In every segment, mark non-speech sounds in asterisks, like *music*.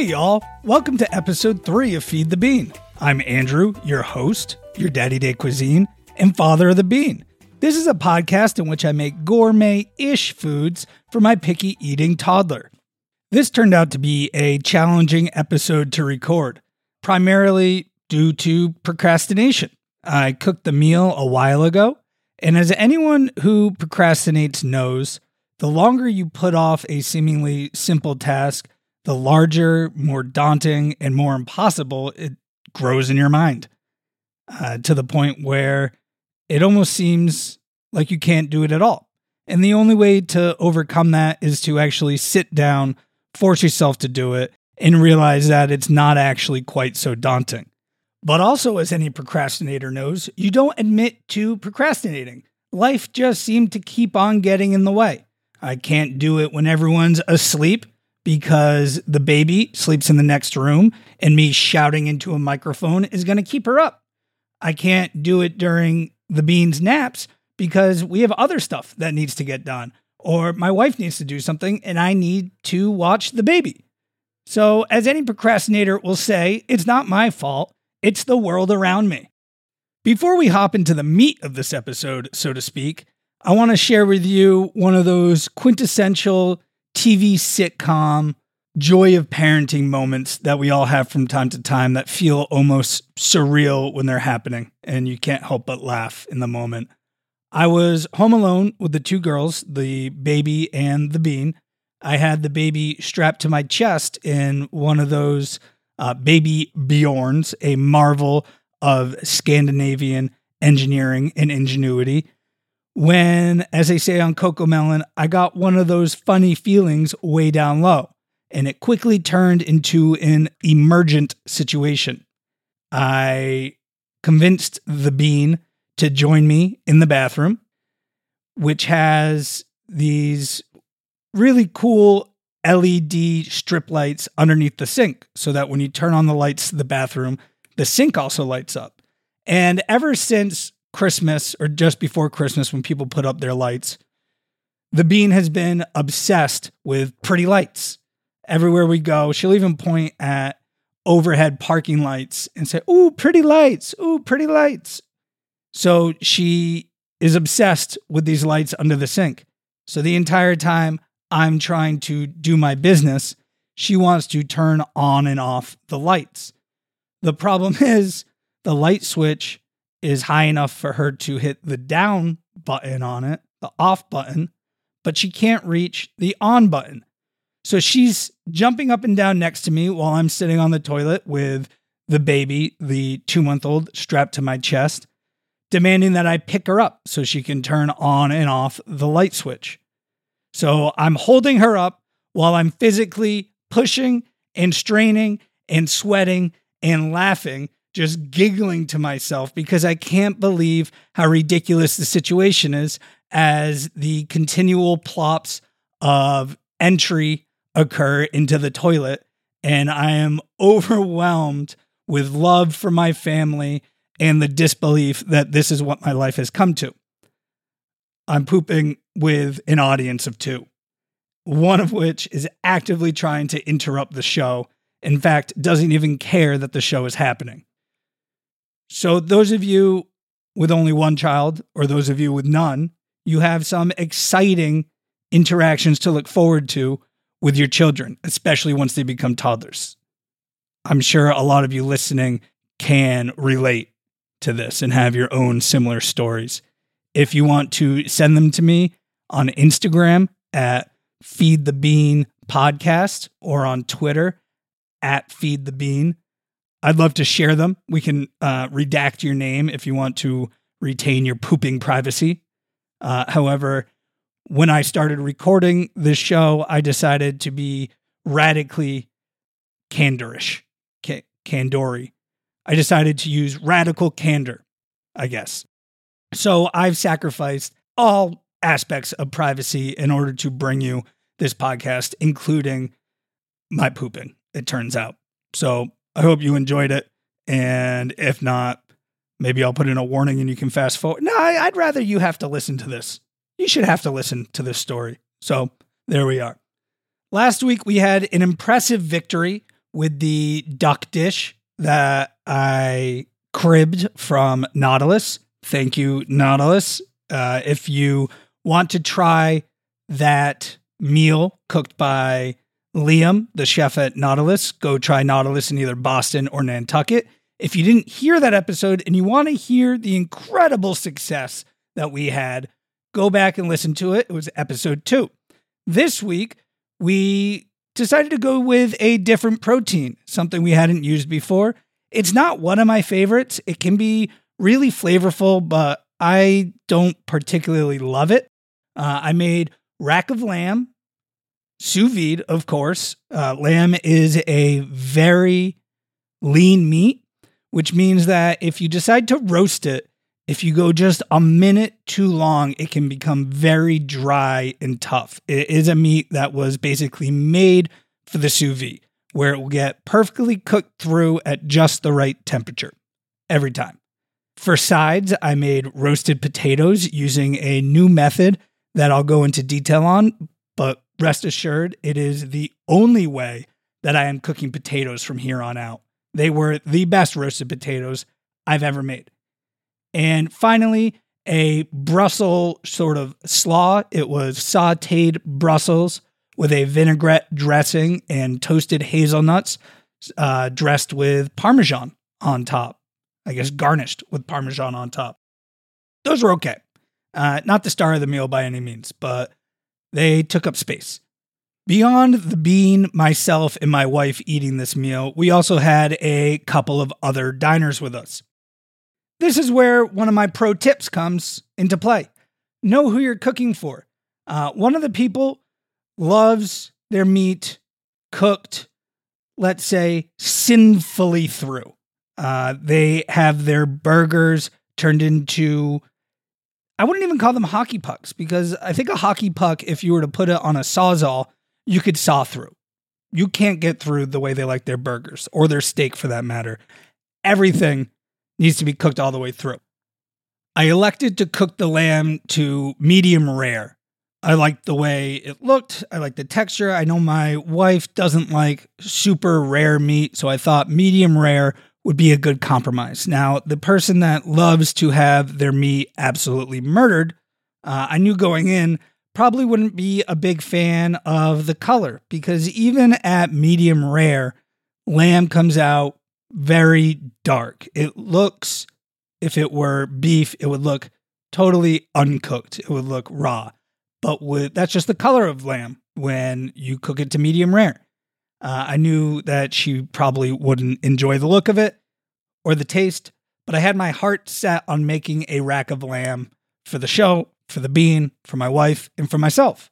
Hey, y'all. Welcome to episode three of Feed the Bean. I'm Andrew, your host, your daddy day cuisine, and father of the bean. This is a podcast in which I make gourmet ish foods for my picky eating toddler. This turned out to be a challenging episode to record, primarily due to procrastination. I cooked the meal a while ago, and as anyone who procrastinates knows, the longer you put off a seemingly simple task, the larger, more daunting, and more impossible it grows in your mind uh, to the point where it almost seems like you can't do it at all. And the only way to overcome that is to actually sit down, force yourself to do it, and realize that it's not actually quite so daunting. But also, as any procrastinator knows, you don't admit to procrastinating. Life just seemed to keep on getting in the way. I can't do it when everyone's asleep because the baby sleeps in the next room and me shouting into a microphone is going to keep her up. I can't do it during the beans naps because we have other stuff that needs to get done or my wife needs to do something and I need to watch the baby. So, as any procrastinator will say, it's not my fault, it's the world around me. Before we hop into the meat of this episode, so to speak, I want to share with you one of those quintessential TV sitcom joy of parenting moments that we all have from time to time that feel almost surreal when they're happening and you can't help but laugh in the moment. I was home alone with the two girls, the baby and the bean. I had the baby strapped to my chest in one of those uh, baby Bjorns, a marvel of Scandinavian engineering and ingenuity when, as they say on Cocomelon, I got one of those funny feelings way down low, and it quickly turned into an emergent situation. I convinced the bean to join me in the bathroom, which has these really cool LED strip lights underneath the sink so that when you turn on the lights the bathroom, the sink also lights up. And ever since Christmas or just before Christmas when people put up their lights, the bean has been obsessed with pretty lights. Everywhere we go, she'll even point at overhead parking lights and say, Ooh, pretty lights. Ooh, pretty lights. So she is obsessed with these lights under the sink. So the entire time I'm trying to do my business, she wants to turn on and off the lights. The problem *laughs* is the light switch is high enough for her to hit the down button on it, the off button, but she can't reach the on button. So she's jumping up and down next to me while I'm sitting on the toilet with the baby, the two month old, strapped to my chest, demanding that I pick her up so she can turn on and off the light switch. So I'm holding her up while I'm physically pushing and straining and sweating and laughing just giggling to myself because I can't believe how ridiculous the situation is as the continual plops of entry occur into the toilet. And I am overwhelmed with love for my family and the disbelief that this is what my life has come to. I'm pooping with an audience of two, one of which is actively trying to interrupt the show. In fact, doesn't even care that the show is happening. So, those of you with only one child, or those of you with none, you have some exciting interactions to look forward to with your children, especially once they become toddlers. I'm sure a lot of you listening can relate to this and have your own similar stories. If you want to send them to me on Instagram at Feed the Bean Podcast or on Twitter at Feed the Bean, I'd love to share them. We can uh, redact your name if you want to retain your pooping privacy. Uh, however, when I started recording this show, I decided to be radically candorish, ca- candory. I decided to use radical candor, I guess. So I've sacrificed all aspects of privacy in order to bring you this podcast, including my pooping, it turns out. So I hope you enjoyed it. And if not, maybe I'll put in a warning and you can fast forward. No, I, I'd rather you have to listen to this. You should have to listen to this story. So there we are. Last week, we had an impressive victory with the duck dish that I cribbed from Nautilus. Thank you, Nautilus. Uh, if you want to try that meal cooked by Liam, the chef at Nautilus, go try Nautilus in either Boston or Nantucket. If you didn't hear that episode and you want to hear the incredible success that we had, go back and listen to it. It was episode two. This week, we decided to go with a different protein, something we hadn't used before. It's not one of my favorites. It can be really flavorful, but I don't particularly love it. Uh, I made rack of lamb, sous vide, of course. Uh, lamb is a very lean meat, which means that if you decide to roast it, if you go just a minute too long, it can become very dry and tough. It is a meat that was basically made for the sous vide, where it will get perfectly cooked through at just the right temperature every time. For sides, I made roasted potatoes using a new method that I'll go into detail on, but rest assured, it is the only way that I am cooking potatoes from here on out. They were the best roasted potatoes I've ever made. And finally, a Brussels sort of slaw. It was sauteed Brussels with a vinaigrette dressing and toasted hazelnuts uh, dressed with Parmesan on top. I guess garnished with Parmesan on top. Those were okay. Uh, not the star of the meal by any means, but they took up space. Beyond the bean, myself, and my wife eating this meal, we also had a couple of other diners with us. This is where one of my pro tips comes into play. Know who you're cooking for. Uh, one of the people loves their meat cooked, let's say, sinfully through. Uh, they have their burgers turned into I wouldn't even call them hockey pucks because I think a hockey puck, if you were to put it on a sawzall, you could saw through. You can't get through the way they like their burgers or their steak for that matter. Everything needs to be cooked all the way through. I elected to cook the lamb to medium rare. I liked the way it looked. I liked the texture. I know my wife doesn't like super rare meat, so I thought medium rare would be a good compromise. Now, the person that loves to have their meat absolutely murdered, uh, I knew going in probably wouldn't be a big fan of the color because even at medium rare, lamb comes out very dark. It looks, if it were beef, it would look totally uncooked. It would look raw. But with that's just the color of lamb when you cook it to medium rare. Uh, I knew that she probably wouldn't enjoy the look of it or the taste, but I had my heart set on making a rack of lamb for the show, for the bean, for my wife, and for myself.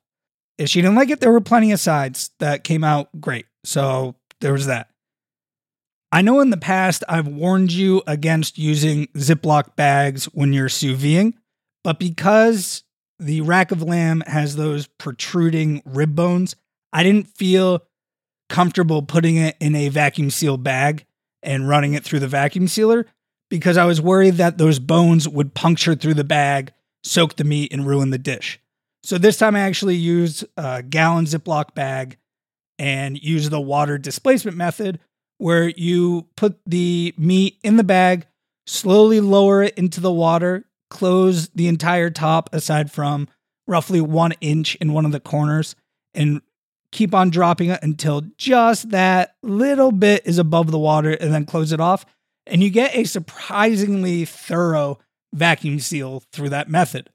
If she didn't like it, there were plenty of sides that came out great. So there was that. I know in the past I've warned you against using Ziploc bags when you're sous videing, but because the rack of lamb has those protruding rib bones, I didn't feel comfortable putting it in a vacuum sealed bag and running it through the vacuum sealer because I was worried that those bones would puncture through the bag, soak the meat, and ruin the dish. So this time I actually used a gallon Ziploc bag and used the water displacement method where you put the meat in the bag, slowly lower it into the water, close the entire top aside from roughly one inch in one of the corners, and keep on dropping it until just that little bit is above the water and then close it off. And you get a surprisingly thorough vacuum seal through that method.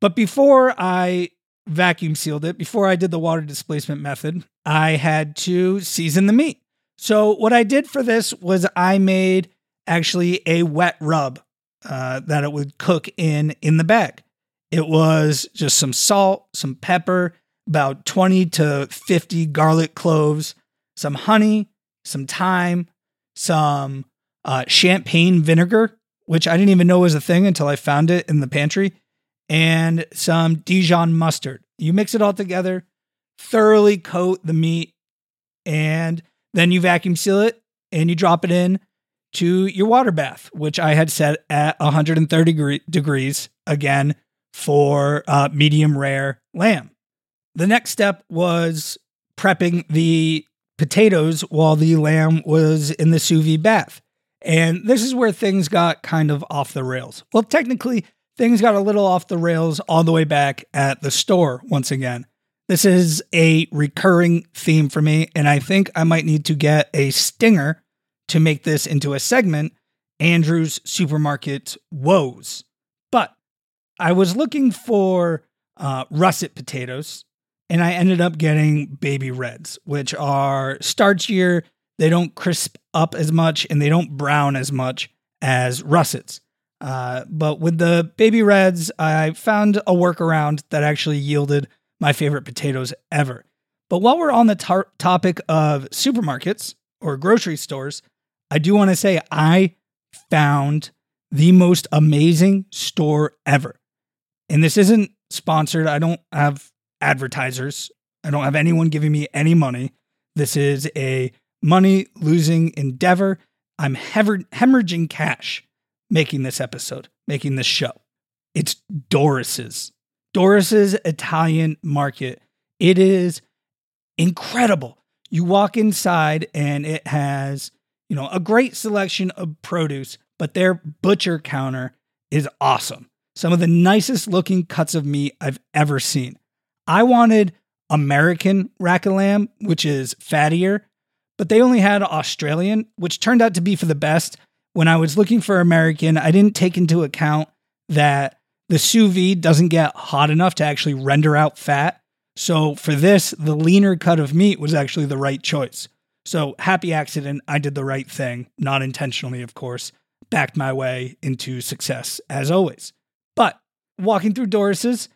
But before I vacuum sealed it, before I did the water displacement method, I had to season the meat. So, what I did for this was I made actually a wet rub uh, that it would cook in in the bag. It was just some salt, some pepper, about 20 to 50 garlic cloves, some honey, some thyme, some uh, champagne vinegar, which I didn't even know was a thing until I found it in the pantry, and some Dijon mustard. You mix it all together, thoroughly coat the meat, and then you vacuum seal it and you drop it in to your water bath, which I had set at 130 degrees again for uh, medium rare lamb. The next step was prepping the potatoes while the lamb was in the sous vide bath. And this is where things got kind of off the rails. Well, technically, things got a little off the rails all the way back at the store once again. This is a recurring theme for me, and I think I might need to get a stinger to make this into a segment Andrew's Supermarket Woes. But I was looking for uh, russet potatoes, and I ended up getting baby reds, which are starchier. They don't crisp up as much and they don't brown as much as russets. Uh, but with the baby reds, I found a workaround that actually yielded my favorite potatoes ever. But while we're on the tar- topic of supermarkets or grocery stores, I do want to say I found the most amazing store ever. And this isn't sponsored. I don't have advertisers. I don't have anyone giving me any money. This is a money losing endeavor. I'm hemorrhaging cash making this episode, making this show. It's Doris's. Doris's Italian market. It is incredible. You walk inside and it has, you know, a great selection of produce, but their butcher counter is awesome. Some of the nicest looking cuts of meat I've ever seen. I wanted American rack of lamb, which is fattier, but they only had Australian, which turned out to be for the best. When I was looking for American, I didn't take into account that the sous vide doesn't get hot enough to actually render out fat. So for this, the leaner cut of meat was actually the right choice. So happy accident, I did the right thing, not intentionally, of course, backed my way into success as always. But walking through Doris's,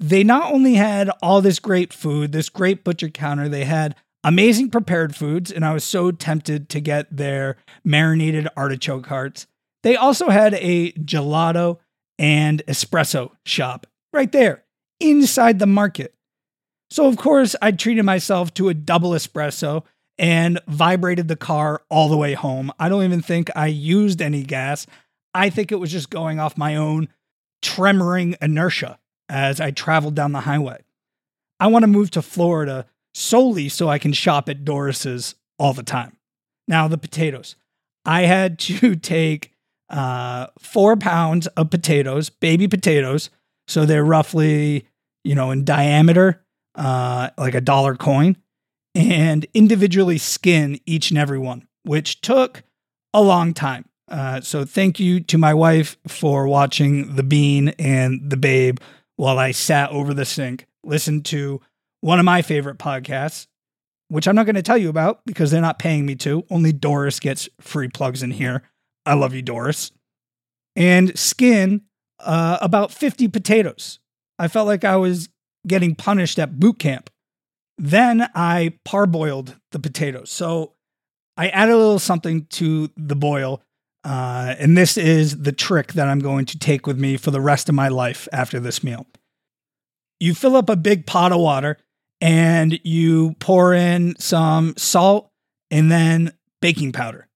they not only had all this great food, this great butcher counter, they had amazing prepared foods, and I was so tempted to get their marinated artichoke hearts. They also had a gelato and espresso shop right there inside the market. So, of course, I treated myself to a double espresso and vibrated the car all the way home. I don't even think I used any gas. I think it was just going off my own tremoring inertia as I traveled down the highway. I want to move to Florida solely so I can shop at Doris's all the time. Now, the potatoes. I had to *laughs* take uh, four pounds of potatoes, baby potatoes. So they're roughly, you know, in diameter, uh, like a dollar coin, and individually skin each and every one, which took a long time. Uh, so thank you to my wife for watching The Bean and The Babe while I sat over the sink, listened to one of my favorite podcasts, which I'm not going to tell you about because they're not paying me to. Only Doris gets free plugs in here. I love you, Doris. And skin uh, about 50 potatoes. I felt like I was getting punished at boot camp. Then I parboiled the potatoes. So I added a little something to the boil. Uh, and this is the trick that I'm going to take with me for the rest of my life after this meal. You fill up a big pot of water and you pour in some salt and then baking powder.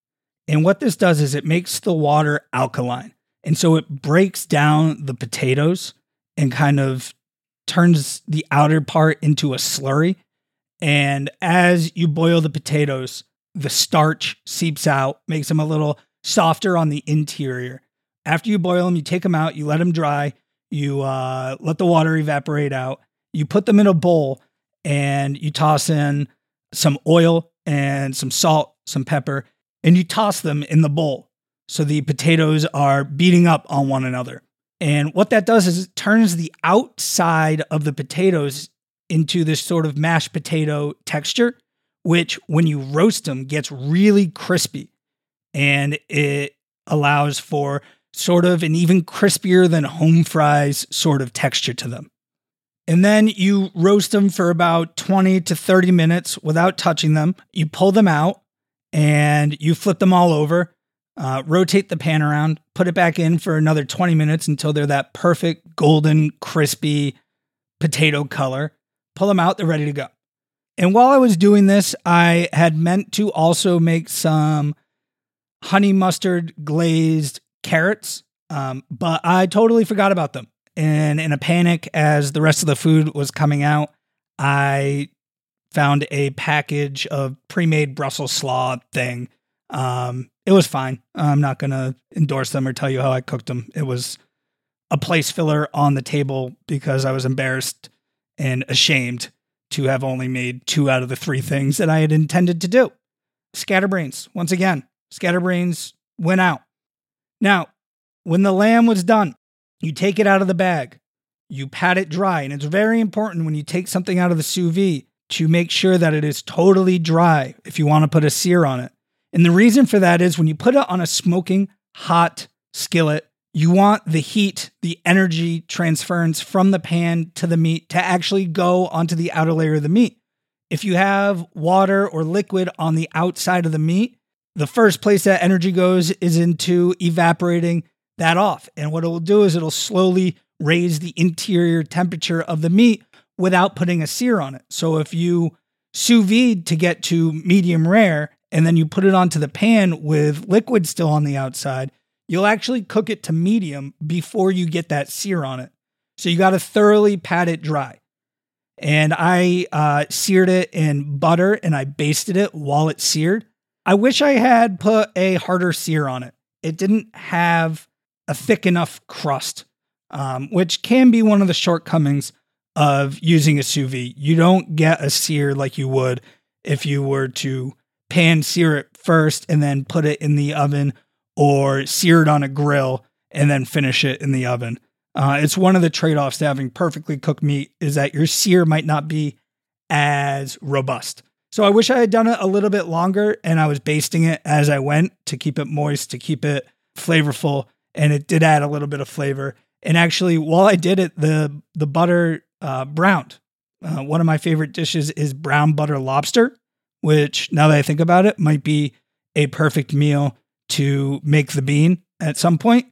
And what this does is it makes the water alkaline. And so it breaks down the potatoes and kind of turns the outer part into a slurry. And as you boil the potatoes, the starch seeps out, makes them a little softer on the interior. After you boil them, you take them out, you let them dry, you uh, let the water evaporate out, you put them in a bowl, and you toss in some oil and some salt, some pepper, and you toss them in the bowl. So the potatoes are beating up on one another. And what that does is it turns the outside of the potatoes into this sort of mashed potato texture, which when you roast them gets really crispy. And it allows for sort of an even crispier than home fries sort of texture to them. And then you roast them for about 20 to 30 minutes without touching them. You pull them out and you flip them all over, uh, rotate the pan around, put it back in for another 20 minutes until they're that perfect golden, crispy potato color. Pull them out, they're ready to go. And while I was doing this, I had meant to also make some honey mustard glazed carrots, um, but I totally forgot about them. And in a panic, as the rest of the food was coming out, I found a package of pre-made Brussels slaw thing. Um, it was fine. I'm not gonna endorse them or tell you how I cooked them. It was a place filler on the table because I was embarrassed and ashamed to have only made two out of the three things that I had intended to do. Scatterbrains, once again, scatterbrains went out. Now, when the lamb was done, you take it out of the bag, you pat it dry, and it's very important when you take something out of the sous vide to make sure that it is totally dry if you want to put a sear on it. And the reason for that is when you put it on a smoking hot skillet, you want the heat, the energy transference from the pan to the meat to actually go onto the outer layer of the meat. If you have water or liquid on the outside of the meat, the first place that energy goes is into evaporating that off. And what it will do is it'll slowly raise the interior temperature of the meat without putting a sear on it. So if you sous vide to get to medium rare and then you put it onto the pan with liquid still on the outside, you'll actually cook it to medium before you get that sear on it. So you got to thoroughly pat it dry. And I uh, seared it in butter and I basted it while it seared. I wish I had put a harder sear on it. It didn't have a thick enough crust, um, which can be one of the shortcomings of using a sous vide. You don't get a sear like you would if you were to pan sear it first and then put it in the oven or sear it on a grill and then finish it in the oven. Uh, it's one of the trade offs to having perfectly cooked meat is that your sear might not be as robust. So I wish I had done it a little bit longer and I was basting it as I went to keep it moist, to keep it flavorful, and it did add a little bit of flavor. And actually, while I did it, the the butter uh, browned. Uh, one of my favorite dishes is brown butter lobster, which now that I think about it, might be a perfect meal to make the bean at some point.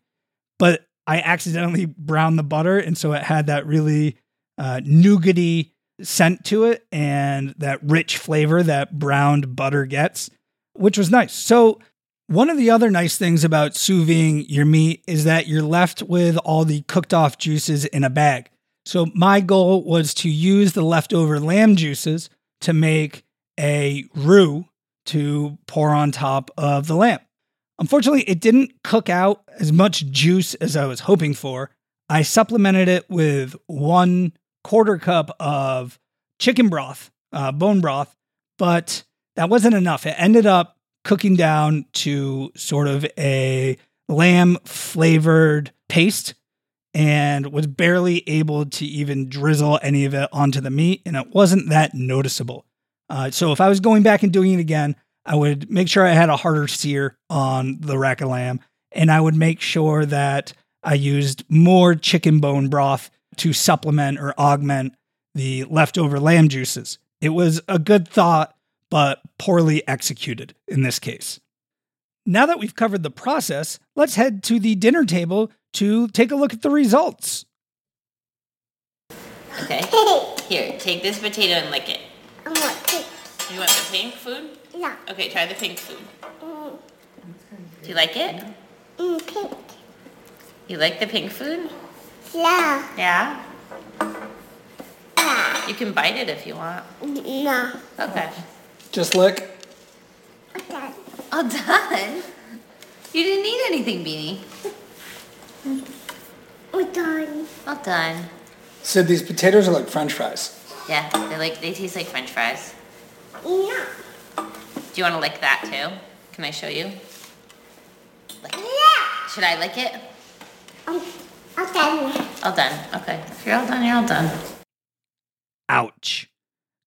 But I accidentally browned the butter, and so it had that really uh, nougaty scent to it and that rich flavor that browned butter gets, which was nice. So, one of the other nice things about sous vide your meat is that you're left with all the cooked off juices in a bag. So, my goal was to use the leftover lamb juices to make a roux to pour on top of the lamb. Unfortunately, it didn't cook out as much juice as I was hoping for. I supplemented it with one quarter cup of chicken broth, uh, bone broth, but that wasn't enough. It ended up cooking down to sort of a lamb flavored paste and was barely able to even drizzle any of it onto the meat, and it wasn't that noticeable. Uh, so if I was going back and doing it again, I would make sure I had a harder sear on the rack of lamb, and I would make sure that I used more chicken bone broth to supplement or augment the leftover lamb juices. It was a good thought, but poorly executed in this case. Now that we've covered the process, let's head to the dinner table to take a look at the results. Okay. *laughs* Here, take this potato and lick it. I want pink. You want the pink food? Yeah. Okay, try the pink food. Mm, Do you like it? mm, pink. You like the pink food? Yeah. Yeah? Yeah. You can bite it if you want. No. Okay. Just lick. Okay. All done? You didn't eat anything, Beanie. We're done. All done. Sid, these potatoes are like french fries. Yeah, they like they taste like french fries. Yeah. Do you want to lick that too? Can I show you? Lick. Yeah. Should I lick it? Um, okay. All done. Okay. If you're all done, you're all done. Ouch.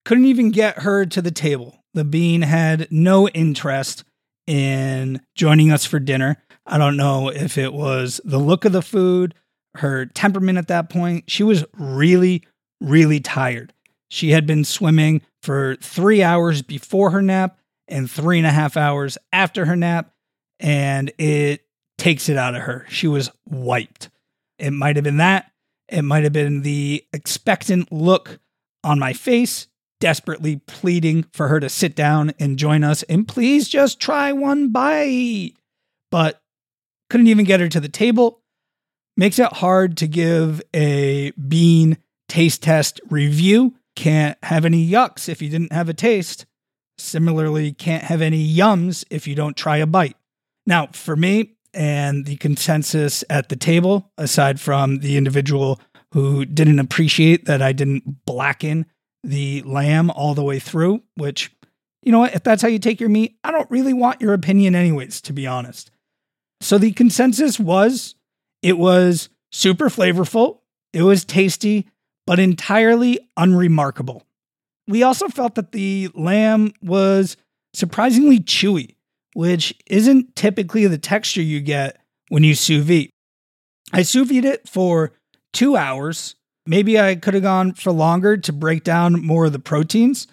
Couldn't even get her to the table. The bean had no interest in joining us for dinner. I don't know if it was the look of the food, her temperament at that point. She was really, really tired. She had been swimming for three hours before her nap and three and a half hours after her nap, and it takes it out of her. She was wiped. It might have been that. It might have been the expectant look on my face, desperately pleading for her to sit down and join us and please just try one bite. But couldn't even get her to the table. Makes it hard to give a bean taste test review can't have any yucks if you didn't have a taste. Similarly, can't have any yums if you don't try a bite. Now, for me and the consensus at the table, aside from the individual who didn't appreciate that I didn't blacken the lamb all the way through, which, you know what, if that's how you take your meat, I don't really want your opinion, anyways, to be honest. So the consensus was it was super flavorful, it was tasty, but entirely unremarkable. We also felt that the lamb was surprisingly chewy, which isn't typically the texture you get when you sous vide. I sous vide it for two hours. Maybe I could have gone for longer to break down more of the proteins.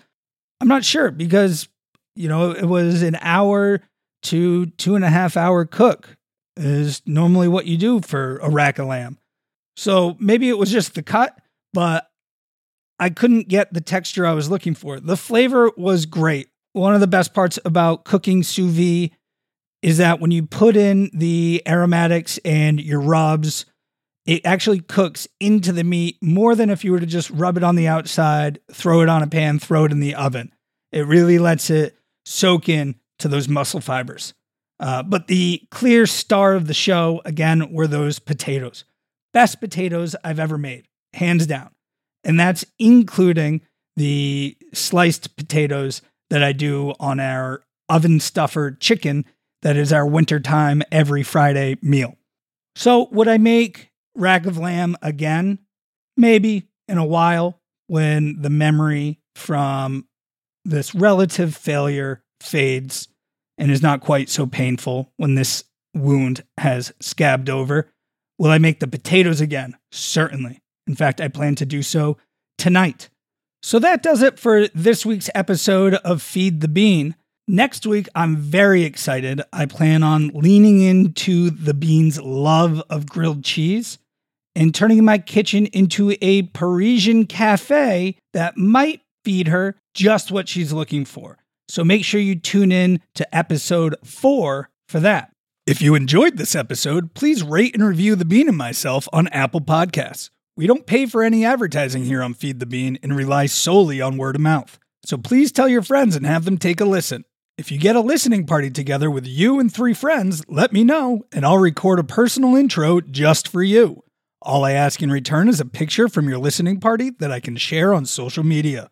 I'm not sure because, you know, it was an hour to two and a half hour cook, is normally what you do for a rack of lamb. So maybe it was just the cut, but I couldn't get the texture I was looking for. The flavor was great. One of the best parts about cooking sous vide is that when you put in the aromatics and your rubs, it actually cooks into the meat more than if you were to just rub it on the outside, throw it on a pan, throw it in the oven. It really lets it soak in to those muscle fibers. Uh, but the clear star of the show, again, were those potatoes. Best potatoes I've ever made, hands down. And that's including the sliced potatoes that I do on our oven stuffer chicken that is our wintertime every Friday meal. So, would I make rack of lamb again? Maybe in a while when the memory from this relative failure fades and is not quite so painful when this wound has scabbed over. Will I make the potatoes again? Certainly. In fact, I plan to do so tonight. So that does it for this week's episode of Feed the Bean. Next week, I'm very excited. I plan on leaning into the bean's love of grilled cheese and turning my kitchen into a Parisian cafe that might feed her just what she's looking for. So make sure you tune in to episode four for that. If you enjoyed this episode, please rate and review The Bean and myself on Apple Podcasts. We don't pay for any advertising here on Feed the Bean and rely solely on word of mouth. So please tell your friends and have them take a listen. If you get a listening party together with you and three friends, let me know and I'll record a personal intro just for you. All I ask in return is a picture from your listening party that I can share on social media.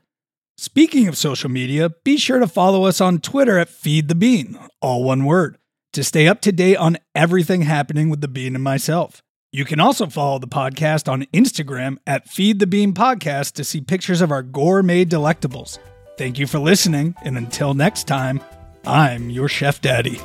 Speaking of social media, be sure to follow us on Twitter at Feed the Bean, all one word, to stay up to date on everything happening with the Bean and myself. You can also follow the podcast on Instagram at Feed the Bean Podcast to see pictures of our gourmet delectables. Thank you for listening, and until next time, I'm your Chef Daddy.